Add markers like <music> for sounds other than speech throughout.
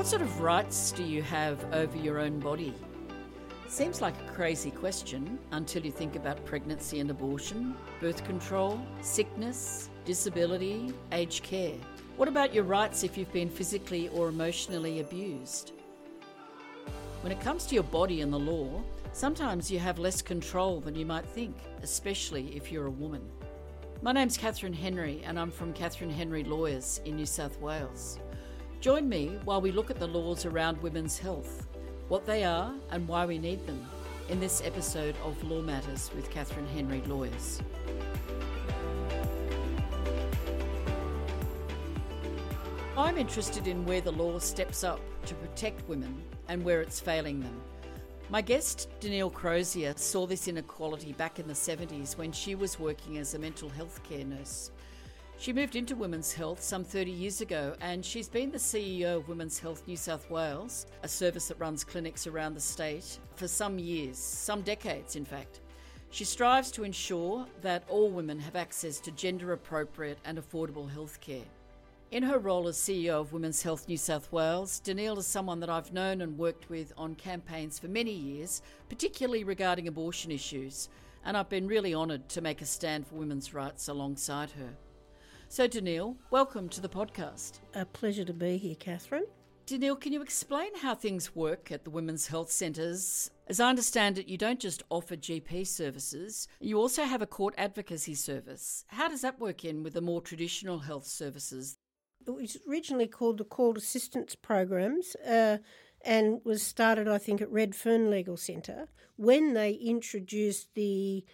What sort of rights do you have over your own body? Seems like a crazy question until you think about pregnancy and abortion, birth control, sickness, disability, aged care. What about your rights if you've been physically or emotionally abused? When it comes to your body and the law, sometimes you have less control than you might think, especially if you're a woman. My name's Catherine Henry, and I'm from Catherine Henry Lawyers in New South Wales. Join me while we look at the laws around women's health what they are and why we need them in this episode of Law Matters with Catherine Henry Lawyers. I'm interested in where the law steps up to protect women and where it's failing them. My guest, Denele Crozier, saw this inequality back in the 70s when she was working as a mental health care nurse. She moved into women's health some 30 years ago and she's been the CEO of Women's Health New South Wales, a service that runs clinics around the state, for some years, some decades in fact. She strives to ensure that all women have access to gender appropriate and affordable healthcare. In her role as CEO of Women's Health New South Wales, Denele is someone that I've known and worked with on campaigns for many years, particularly regarding abortion issues, and I've been really honoured to make a stand for women's rights alongside her. So, Denele, welcome to the podcast. A pleasure to be here, Catherine. Denele, can you explain how things work at the women's health centres? As I understand it, you don't just offer GP services, you also have a court advocacy service. How does that work in with the more traditional health services? It was originally called the Court Assistance Programs. Uh, and was started, I think, at Redfern Legal Centre when they introduced the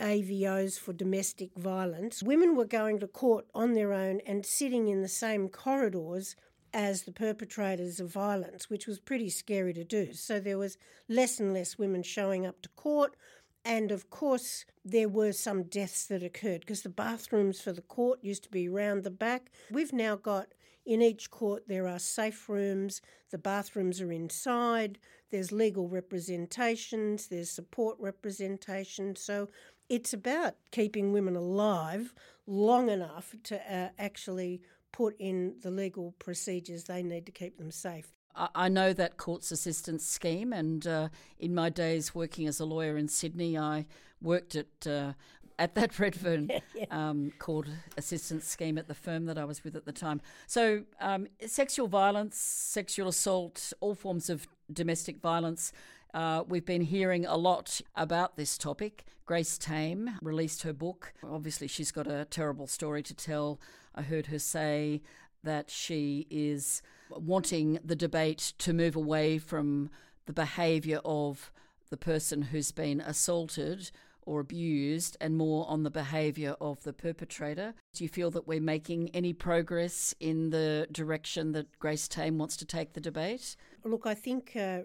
AVOs for domestic violence, women were going to court on their own and sitting in the same corridors as the perpetrators of violence, which was pretty scary to do. So there was less and less women showing up to court. And of course, there were some deaths that occurred because the bathrooms for the court used to be round the back. We've now got in each court there are safe rooms, the bathrooms are inside, there's legal representations, there's support representation. So it's about keeping women alive long enough to uh, actually put in the legal procedures they need to keep them safe. I know that courts assistance scheme, and uh, in my days working as a lawyer in Sydney, I worked at uh, at that <laughs> Redfern <laughs> yeah. um, court assistance scheme at the firm that I was with at the time. So, um, sexual violence, sexual assault, all forms of domestic violence uh, we've been hearing a lot about this topic. Grace Tame released her book. Obviously, she's got a terrible story to tell. I heard her say that she is wanting the debate to move away from the behaviour of the person who's been assaulted or abused and more on the behaviour of the perpetrator. Do you feel that we're making any progress in the direction that Grace Tame wants to take the debate? Look, I think uh,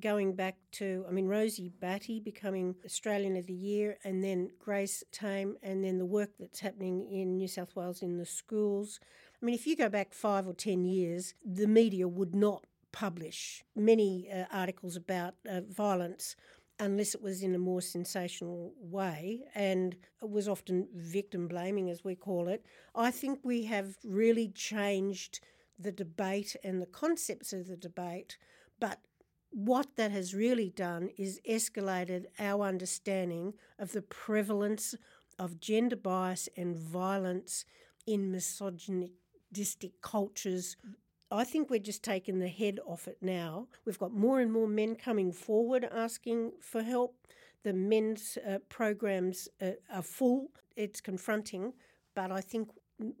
going back to, I mean, Rosie Batty becoming Australian of the Year, and then Grace Tame, and then the work that's happening in New South Wales in the schools. I mean, if you go back five or ten years, the media would not publish many uh, articles about uh, violence unless it was in a more sensational way and was often victim blaming, as we call it. I think we have really changed the debate and the concepts of the debate, but what that has really done is escalated our understanding of the prevalence of gender bias and violence in misogynistic cultures I think we're just taking the head off it now. We've got more and more men coming forward asking for help. The men's uh, programs uh, are full. It's confronting, but I think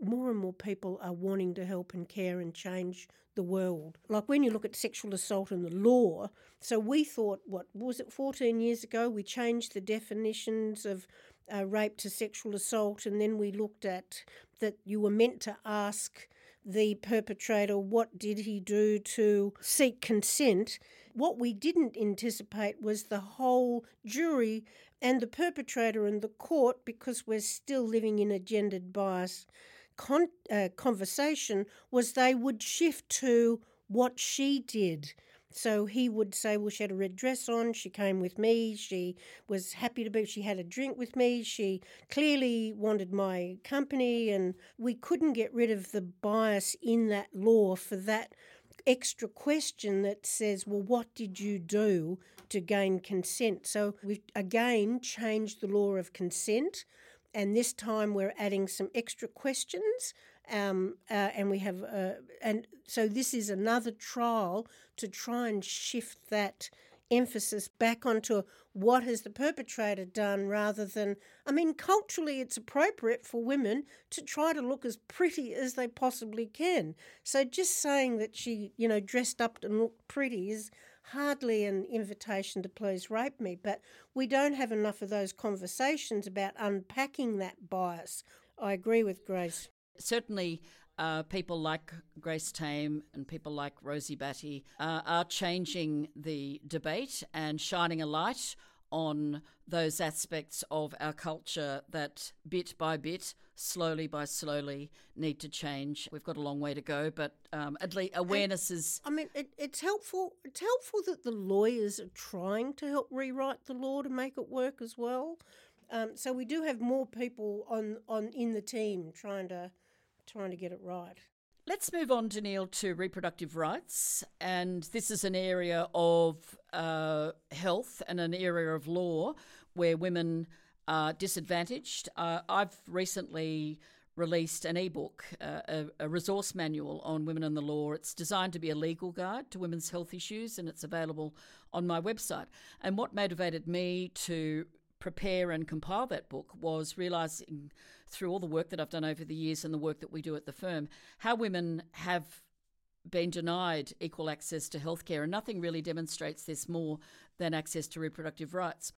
more and more people are wanting to help and care and change the world. Like when you look at sexual assault and the law, so we thought, what was it, 14 years ago, we changed the definitions of uh, rape to sexual assault, and then we looked at that you were meant to ask the perpetrator what did he do to seek consent. What we didn't anticipate was the whole jury and the perpetrator and the court, because we're still living in a gendered bias con- uh, conversation, was they would shift to what she did so he would say, Well, she had a red dress on, she came with me, she was happy to be, she had a drink with me, she clearly wanted my company, and we couldn't get rid of the bias in that law for that extra question that says, well, what did you do to gain consent? So we've again changed the law of consent, and this time we're adding some extra questions. Um, uh, and we have, uh, and so this is another trial to try and shift that emphasis back onto what has the perpetrator done rather than I mean culturally it's appropriate for women to try to look as pretty as they possibly can. So just saying that she, you know, dressed up and looked pretty is hardly an invitation to please rape me, but we don't have enough of those conversations about unpacking that bias. I agree with Grace. Certainly uh, people like Grace Tame and people like Rosie Batty uh, are changing the debate and shining a light on those aspects of our culture that bit by bit, slowly by slowly, need to change. We've got a long way to go, but um, at least awareness and, is. I mean, it, it's helpful. It's helpful that the lawyers are trying to help rewrite the law to make it work as well. Um, so we do have more people on, on in the team trying to trying to get it right. Let's move on, Denele, to reproductive rights. And this is an area of uh, health and an area of law where women are disadvantaged. Uh, I've recently released an ebook, uh, a, a resource manual on women and the law. It's designed to be a legal guide to women's health issues, and it's available on my website. And what motivated me to prepare and compile that book was realizing through all the work that I've done over the years and the work that we do at the firm, how women have been denied equal access to healthcare, and nothing really demonstrates this more than access to reproductive rights.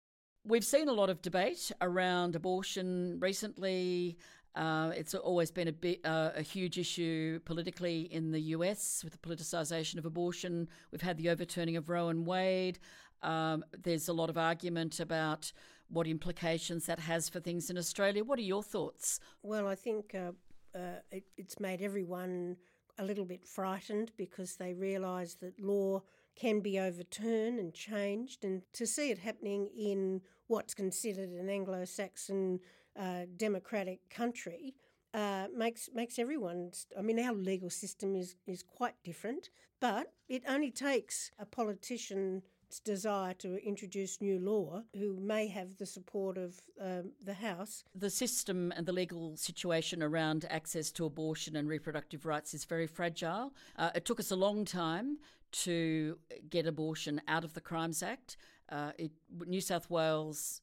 We've seen a lot of debate around abortion recently. Uh, it's always been a bit uh, a huge issue politically in the US with the politicization of abortion. We've had the overturning of Roe and Wade. Um, there's a lot of argument about what implications that has for things in Australia. What are your thoughts? Well, I think uh, uh, it, it's made everyone a little bit frightened because they realise that law can be overturned and changed, and to see it happening in what's considered an Anglo-Saxon uh, democratic country. Uh, makes makes everyone. I mean, our legal system is is quite different, but it only takes a politician desire to introduce new law, who may have the support of um, the House. The system and the legal situation around access to abortion and reproductive rights is very fragile. Uh, it took us a long time to get abortion out of the Crimes Act. Uh, it, New South Wales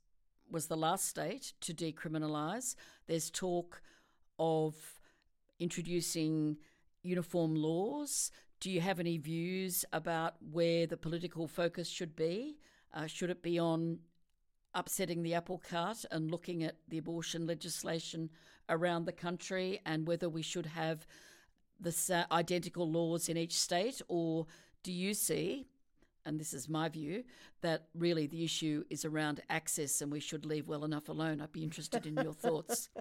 was the last state to decriminalise. There's talk of introducing uniform laws do you have any views about where the political focus should be? Uh, should it be on upsetting the apple cart and looking at the abortion legislation around the country and whether we should have the identical laws in each state? Or do you see, and this is my view, that really the issue is around access and we should leave well enough alone? I'd be interested in your thoughts. <laughs>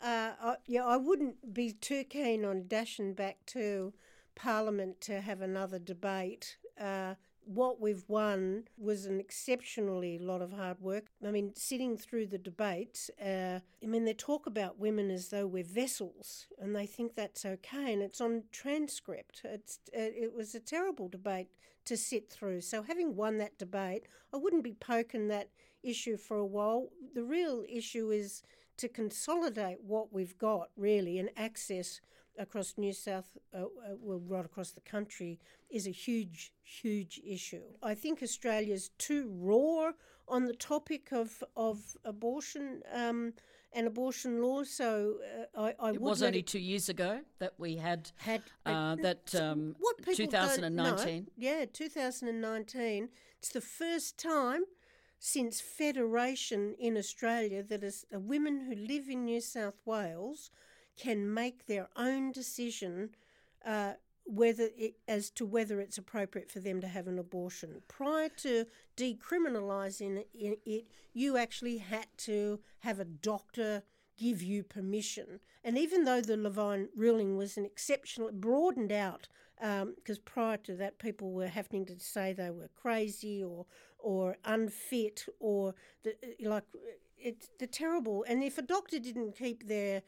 Uh, I, yeah, I wouldn't be too keen on dashing back to Parliament to have another debate. Uh, what we've won was an exceptionally lot of hard work. I mean, sitting through the debates, uh, I mean, they talk about women as though we're vessels, and they think that's okay, and it's on transcript. It's uh, it was a terrible debate to sit through. So, having won that debate, I wouldn't be poking that issue for a while. The real issue is to consolidate what we've got, really, and access across New South, uh, uh, well, right across the country, is a huge, huge issue. I think Australia's too raw on the topic of of abortion um, and abortion law. So uh, I, I it was only two years ago that we had had uh, that um, what 2019. Yeah, 2019. It's the first time since federation in Australia that is, uh, women who live in New South Wales can make their own decision uh, whether it, as to whether it's appropriate for them to have an abortion. Prior to decriminalising it, you actually had to have a doctor give you permission. And even though the Levine ruling was an exceptional, broadened out, because um, prior to that, people were having to say they were crazy or or unfit or the, like it's the terrible. And if a doctor didn't keep their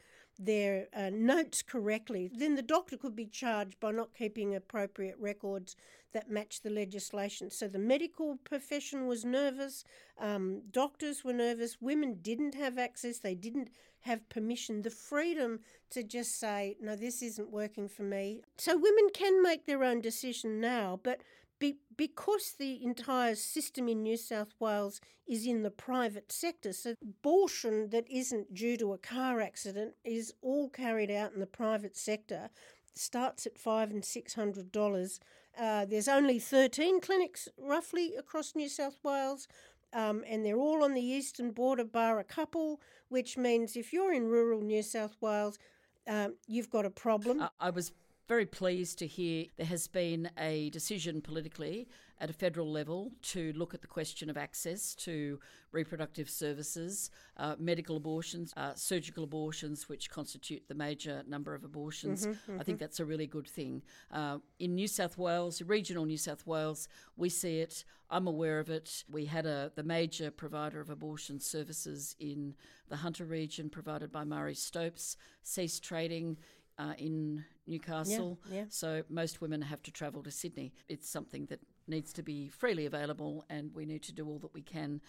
their uh, notes correctly, then the doctor could be charged by not keeping appropriate records that match the legislation. So the medical profession was nervous, um, doctors were nervous, women didn't have access, they didn't have permission, the freedom to just say, no, this isn't working for me. So women can make their own decision now, but be, because the entire system in New South Wales is in the private sector, so abortion that isn't due to a car accident is all carried out in the private sector. Starts at five and six hundred dollars. Uh, there's only thirteen clinics roughly across New South Wales. Um, and they're all on the eastern border, bar a couple, which means if you're in rural New South Wales, um, you've got a problem. I was very pleased to hear there has been a decision politically at a federal level to look at the question of access to reproductive services, uh, medical abortions, uh, surgical abortions, which constitute the major number of abortions. Mm-hmm, mm-hmm. I think that's a really good thing. Uh, in New South Wales, regional New South Wales, we see it. I'm aware of it. We had a the major provider of abortion services in the Hunter region, provided by Marie Stopes, ceased trading uh, in Newcastle. Yeah, yeah. So most women have to travel to Sydney. It's something that needs to be freely available, and we need to do all that we can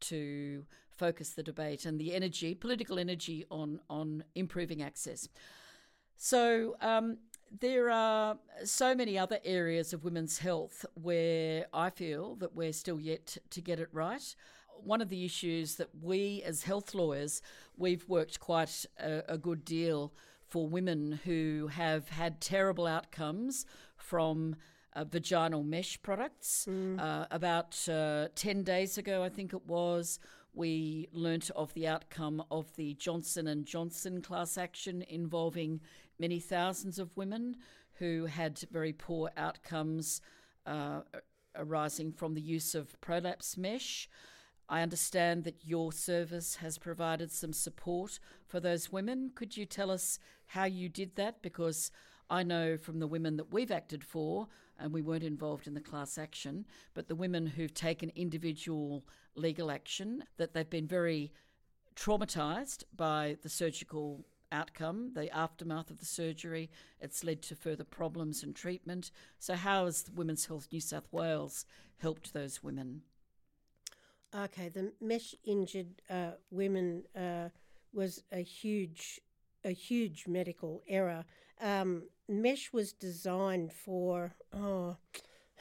to focus the debate and the energy, political energy, on on improving access. So. Um, there are so many other areas of women's health where I feel that we're still yet to get it right. One of the issues that we, as health lawyers, we've worked quite a, a good deal for women who have had terrible outcomes from uh, vaginal mesh products. Mm. Uh, about uh, 10 days ago, I think it was, we learnt of the outcome of the Johnson and Johnson class action involving many thousands of women who had very poor outcomes uh, arising from the use of prolapse mesh. I understand that your service has provided some support for those women. Could you tell us how you did that? Because I know from the women that we've acted for, and we weren't involved in the class action, but the women who've taken individual legal action, that they've been very traumatised by the surgical outcome, the aftermath of the surgery. It's led to further problems and treatment. So, how has Women's Health New South Wales helped those women? Okay, the mesh injured uh, women uh, was a huge, a huge medical error. Um, mesh was designed for oh,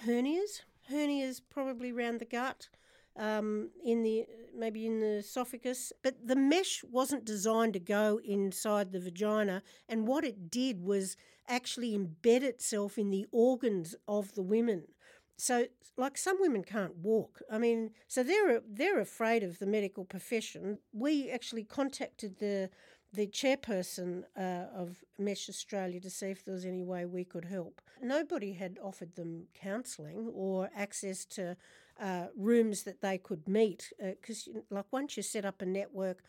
hernias, hernias probably around the gut, um, in the maybe in the esophagus. But the mesh wasn't designed to go inside the vagina, and what it did was actually embed itself in the organs of the women so like some women can't walk. I mean, so they're they're afraid of the medical profession. We actually contacted the the chairperson uh, of Mesh Australia to see if there was any way we could help. Nobody had offered them counselling or access to uh, rooms that they could meet because, uh, like, once you set up a network.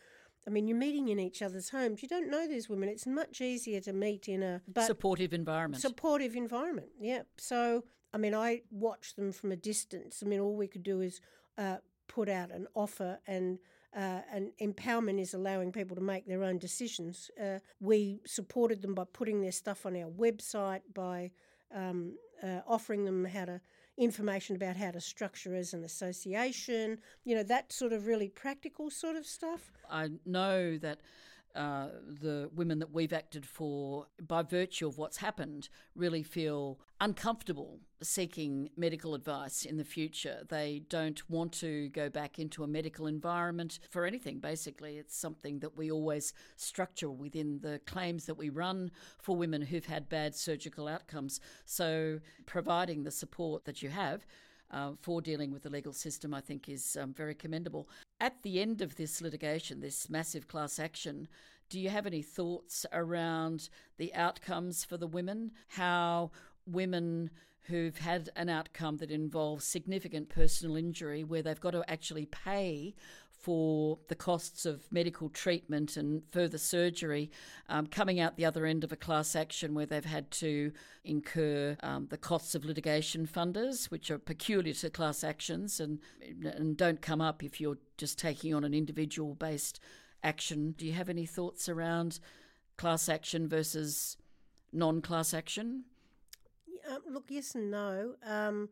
I mean, you're meeting in each other's homes. You don't know these women. It's much easier to meet in a supportive environment. Supportive environment, yeah. So I mean, I watched them from a distance. I mean, all we could do is uh, put out an offer, and uh, and empowerment is allowing people to make their own decisions. Uh, we supported them by putting their stuff on our website, by um, uh, offering them how to information about how to structure as an association. You know, that sort of really practical sort of stuff. I know that uh, the women that we've acted for, by virtue of what's happened, really feel uncomfortable seeking medical advice in the future. They don't want to go back into a medical environment for anything, basically. It's something that we always structure within the claims that we run for women who've had bad surgical outcomes. So, providing the support that you have. Uh, for dealing with the legal system, I think is um, very commendable. At the end of this litigation, this massive class action, do you have any thoughts around the outcomes for the women? How women who've had an outcome that involves significant personal injury, where they've got to actually pay for the costs of medical treatment and further surgery, um, coming out the other end of a class action where they've had to incur um, the costs of litigation funders, which are peculiar to class actions and, and don't come up if you're just taking on an individual based action. Do you have any thoughts around class action versus non class action? Uh, look, yes and no. Um,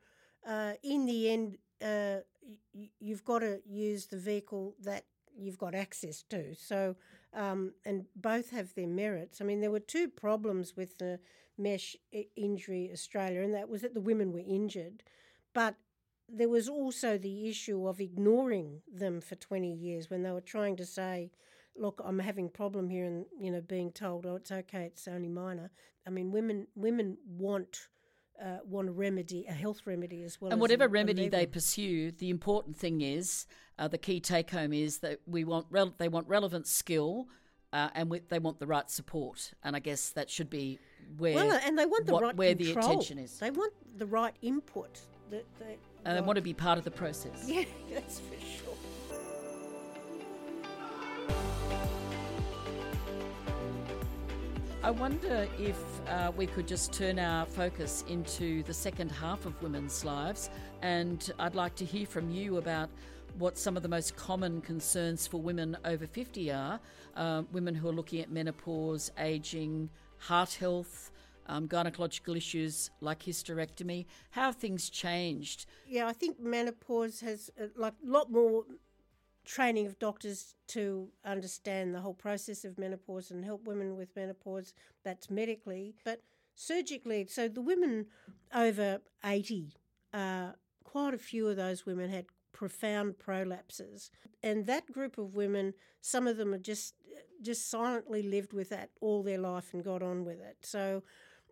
uh, in the end, uh, y- you've got to use the vehicle that you've got access to. So, um, and both have their merits. I mean, there were two problems with the Mesh Injury Australia, and that was that the women were injured, but there was also the issue of ignoring them for 20 years when they were trying to say, look, I'm having a problem here, and you know, being told, oh, it's okay, it's only minor. I mean, women women want uh, want a remedy, a health remedy as well. And whatever a, remedy a they pursue, the important thing is uh, the key take home is that we want rel- they want relevant skill. Uh, and we, they want the right support, and I guess that should be where well, and they want the what, right where control. the attention is. They want the right input. That they, and they want to be part of the process. <laughs> Yeah, that's for sure. I wonder if uh, we could just turn our focus into the second half of women's lives, and I'd like to hear from you about what some of the most common concerns for women over 50 are uh, women who are looking at menopause, aging, heart health. Um, gynecological issues like hysterectomy. How things changed? Yeah, I think menopause has uh, a lot more training of doctors to understand the whole process of menopause and help women with menopause. That's medically, but surgically. So the women over 80, uh, quite a few of those women had profound prolapses. And that group of women, some of them are just just silently lived with that all their life and got on with it. So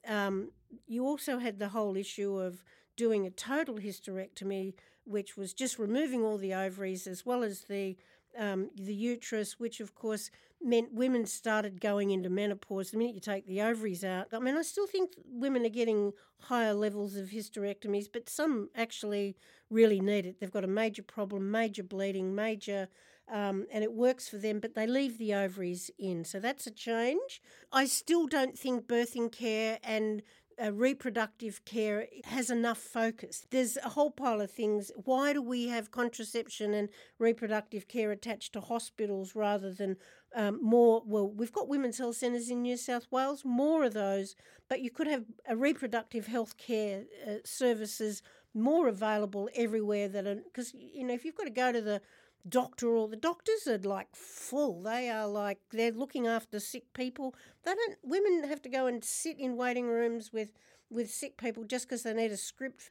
um, you also had the whole issue of doing a total hysterectomy which was just removing all the ovaries as well as the um, the uterus, which of course meant women started going into menopause the minute you take the ovaries out. I mean, I still think women are getting higher levels of hysterectomies, but some actually really need it. They've got a major problem, major bleeding, major. Um, and it works for them, but they leave the ovaries in. So that's a change. I still don't think birthing care and uh, reproductive care has enough focus. There's a whole pile of things. Why do we have contraception and reproductive care attached to hospitals rather than um, more? Well, we've got women's health centres in New South Wales, more of those, but you could have a reproductive health care uh, services more available everywhere that because you know if you've got to go to the doctor or the doctors are like full. They are like they're looking after sick people. They don't. Women have to go and sit in waiting rooms with with sick people just because they need a script.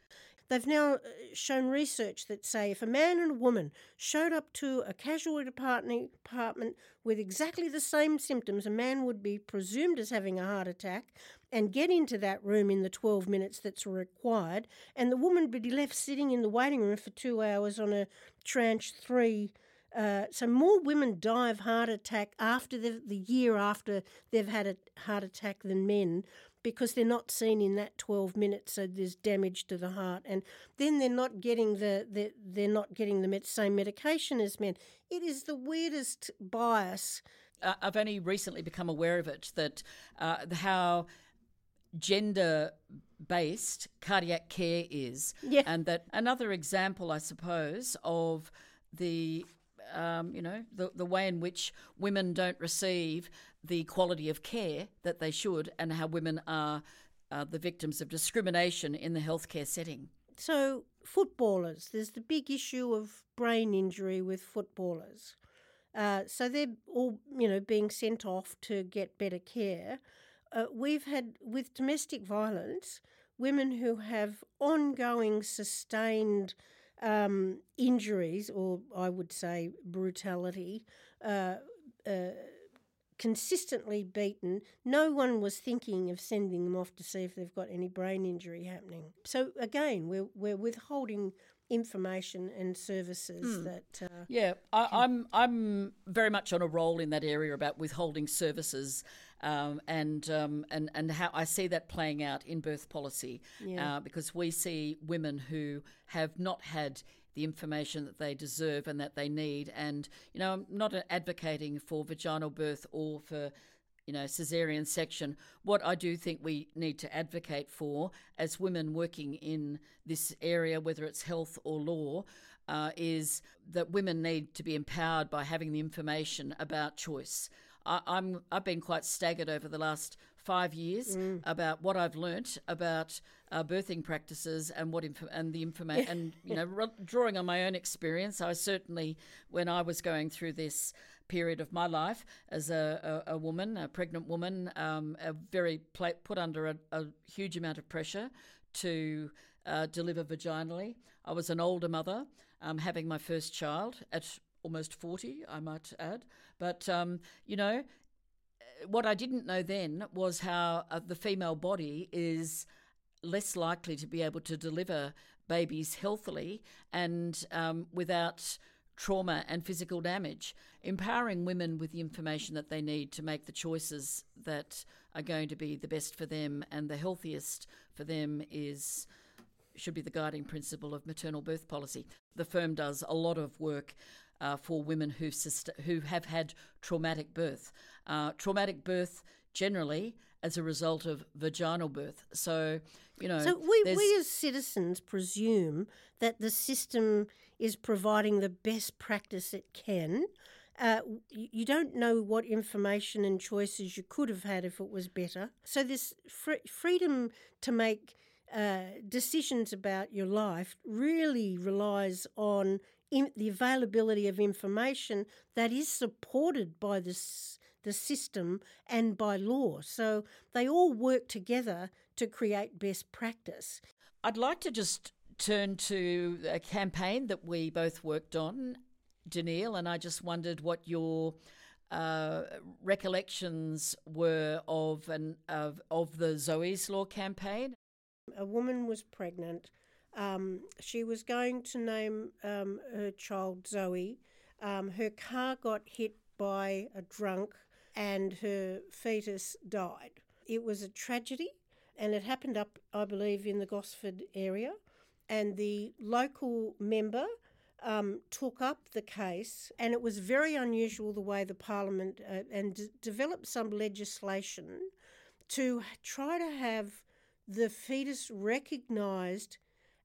They've now uh, shown research that say if a man and a woman showed up to a casualty department, department with exactly the same symptoms, a man would be presumed as having a heart attack and get into that room in the 12 minutes that's required, and the woman would be left sitting in the waiting room for two hours on a tranche three. Uh, so more women die of heart attack after the, the year after they've had a heart attack than men because they're not seen in that 12 minutes so there's damage to the heart. And then they're not getting the, the they're not getting the same medication as men. It is the weirdest bias. Uh, i've only recently become aware of it that uh, how gender based cardiac care is. Yeah. And that another example, I suppose, of the um, you know the the way in which women don't receive the quality of care that they should, and how women are uh, the victims of discrimination in the healthcare setting. So footballers, there's the big issue of brain injury with footballers. Uh, so they're all you know being sent off to get better care uh, we've had with domestic violence women who have ongoing sustained um, injuries, or I would say brutality, uh, uh, consistently beaten. No one was thinking of sending them off to see if they've got any brain injury happening. So again, we're we're withholding information and services mm. that. Uh, yeah, I, I'm I'm very much on a roll in that area about withholding services um, and um, and and how I see that playing out in birth policy, yeah. uh, because we see women who have not had the information that they deserve and that they need. And you know, I'm not advocating for vaginal birth or for you know, cesarean section. What I do think we need to advocate for as women working in this area, whether it's health or law, uh, is that women need to be empowered by having the information about choice. I, I'm I've been quite staggered over the last five years mm. about what I've learnt about uh, birthing practices and what inf- and the information and you know <laughs> r- drawing on my own experience. I certainly when I was going through this period of my life as a, a, a woman, a pregnant woman, um, a very pla- put under a, a, huge amount of pressure to uh, deliver vaginally. I was an older mother, um, having my first child at almost 40, I might add. But, um, you know, what I didn't know then was how uh, the female body is less likely to be able to deliver babies healthily and um, without trauma and physical damage. Empowering women with the information that they need to make the choices that are going to be the best for them and the healthiest for them is should be the guiding principle of maternal birth policy. The firm does a lot of work uh, for women who who have had traumatic birth. Uh, traumatic birth generally as a result of vaginal birth. So, you know. So we, we as citizens presume that the system is providing the best practice it can. Uh, you don't know what information and choices you could have had if it was better. So, this fr- freedom to make uh, decisions about your life really relies on in, the availability of information that is supported by this, the system and by law. So they all work together to create best practice. I'd like to just turn to a campaign that we both worked on, Denele, and I just wondered what your uh, recollections were of an of, of the Zoe's Law campaign. A woman was pregnant um, she was going to name um, her child Zoe. Um, her car got hit by a drunk and her fetus died. It was a tragedy and it happened up, I believe, in the Gosford area. And the local member um, took up the case, and it was very unusual the way the Parliament uh, and d- developed some legislation to try to have the fetus recognised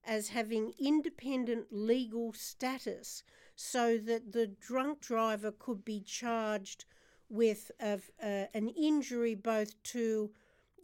as having independent legal status so that the drunk driver could be charged with uh, an injury both to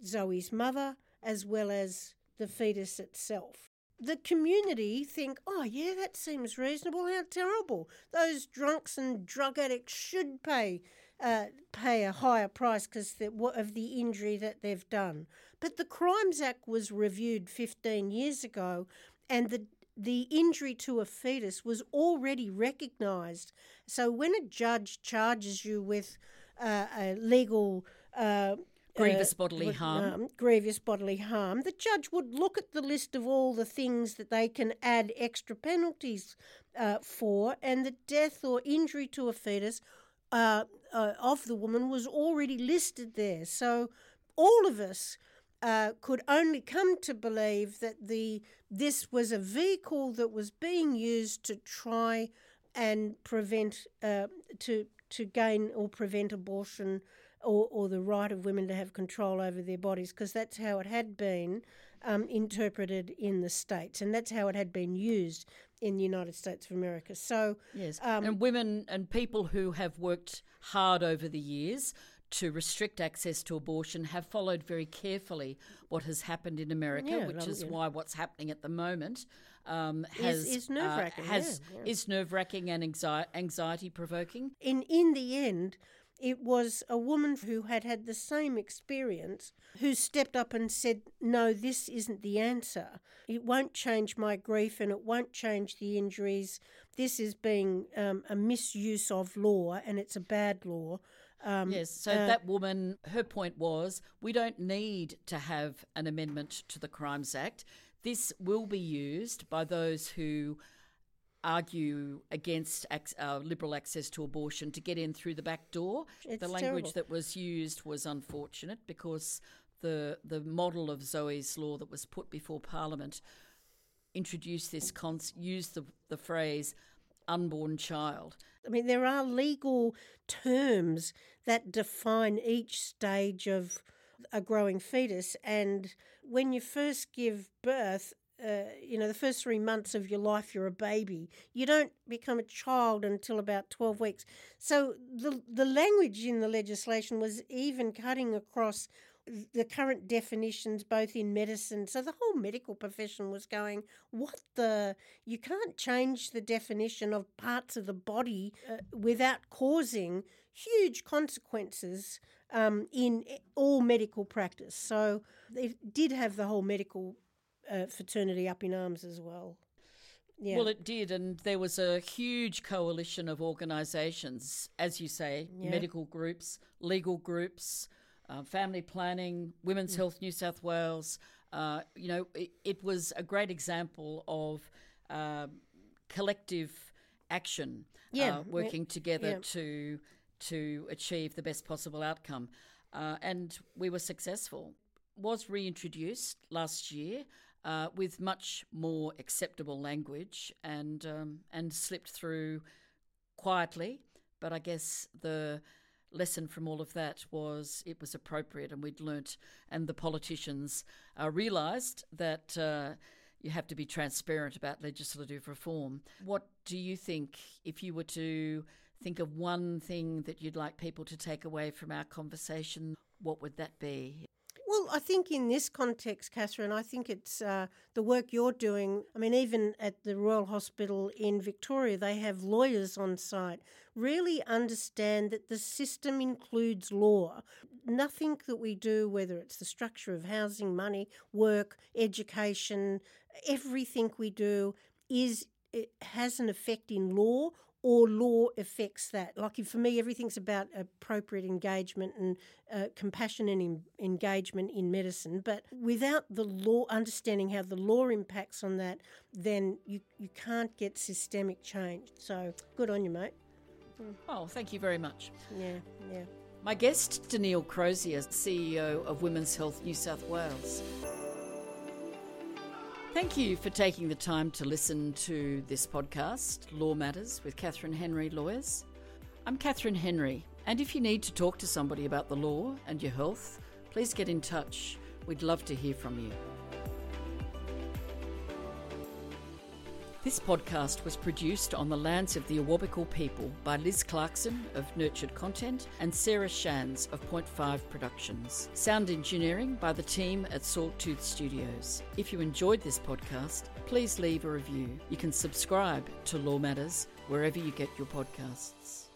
Zoe's mother as well as the fetus itself. The community think, oh, yeah, that seems reasonable. How terrible. Those drunks and drug addicts should pay uh, pay a higher price because of the injury that they've done. But the Crimes Act was reviewed 15 years ago, and the the injury to a fetus was already recognised. So when a judge charges you with uh, a legal uh, grievous uh, bodily harm. Um, grievous bodily harm. The judge would look at the list of all the things that they can add extra penalties uh, for, and the death or injury to a fetus uh, uh of the woman was already listed there. So all of us uh, could only come to believe that the this was a vehicle that was being used to try and prevent uh, to to gain or prevent abortion or, or the right of women to have control over their bodies because that's how it had been um, interpreted in the states and that's how it had been used in the United States of America. So yes, um, and women and people who have worked hard over the years to restrict access to abortion have followed very carefully what has happened in America, yeah, which is yeah. why what's happening at the moment um, has is, is nerve wracking. Uh, yeah, is nerve wracking and anxiety provoking. In in the end, it was a woman who had had the same experience who stepped up and said, No, this isn't the answer. It won't change my grief and it won't change the injuries. This is being um, a misuse of law and it's a bad law. Um, yes, so uh, that woman, her point was we don't need to have an amendment to the Crimes Act. This will be used by those who argue against uh, liberal access to abortion to get in through the back door. It's the language terrible. that was used was unfortunate because the the model of Zoe's law that was put before Parliament introduced this con- used the, the phrase unborn child. I mean, there are legal terms that define each stage of a growing fetus, and when you first give birth, uh, you know, the first three months of your life, you're a baby. You don't become a child until about 12 weeks. So the, the language in the legislation was even cutting across the current definitions both in medicine so the whole medical profession was going what the you can't change the definition of parts of the body uh, without causing huge consequences um, in all medical practice so it did have the whole medical uh, fraternity up in arms as well. Yeah. Well, it did, and there was a huge coalition of organisations, as you say, yeah. medical groups, legal groups, uh, family planning, Women's mm. Health New South Wales. Uh, you know, it, it, was a great example of uh, collective action, yeah. Uh, working together to to achieve the best possible outcome, uh, and we were successful. Was reintroduced last year uh, with much more acceptable language and um, and slipped through quietly. But I guess the lesson from all of that was it was appropriate, and we'd learnt, and the politicians uh, realised that. Uh, you have to be transparent about legislative reform. What do you think, if you were to think of one thing that you'd like people to take away from our conversation, what would that be? Well, I think in this context, Catherine, I think it's uh, the work you're doing. I mean, even at the Royal Hospital in Victoria, they have lawyers on site, really understand that the system includes law. Nothing that we do, whether it's the structure of housing, money, work, education, everything we do is it has an effect in law or law affects that. Like for me, everything's about appropriate engagement and uh, compassion and in, engagement in medicine. But without the law, understanding how the law impacts on that, then you, you can't get systemic change. So good on you, mate. Mm. Oh, thank you very much. Yeah, yeah. My guest, Denele Crozier, CEO of Women's Health New South Wales. Thank you for taking the time to listen to this podcast, Law Matters with Catherine Henry Lawyers. I'm Catherine Henry, and if you need to talk to somebody about the law and your health, please get in touch. We'd love to hear from you. This podcast was produced on the lands of the Awabakal people by Liz Clarkson of Nurtured Content and Sarah Shands of Point Five Productions. Sound engineering by the team at Sawtooth Studios. If you enjoyed this podcast, please leave a review. You can subscribe to Law Matters wherever you get your podcasts.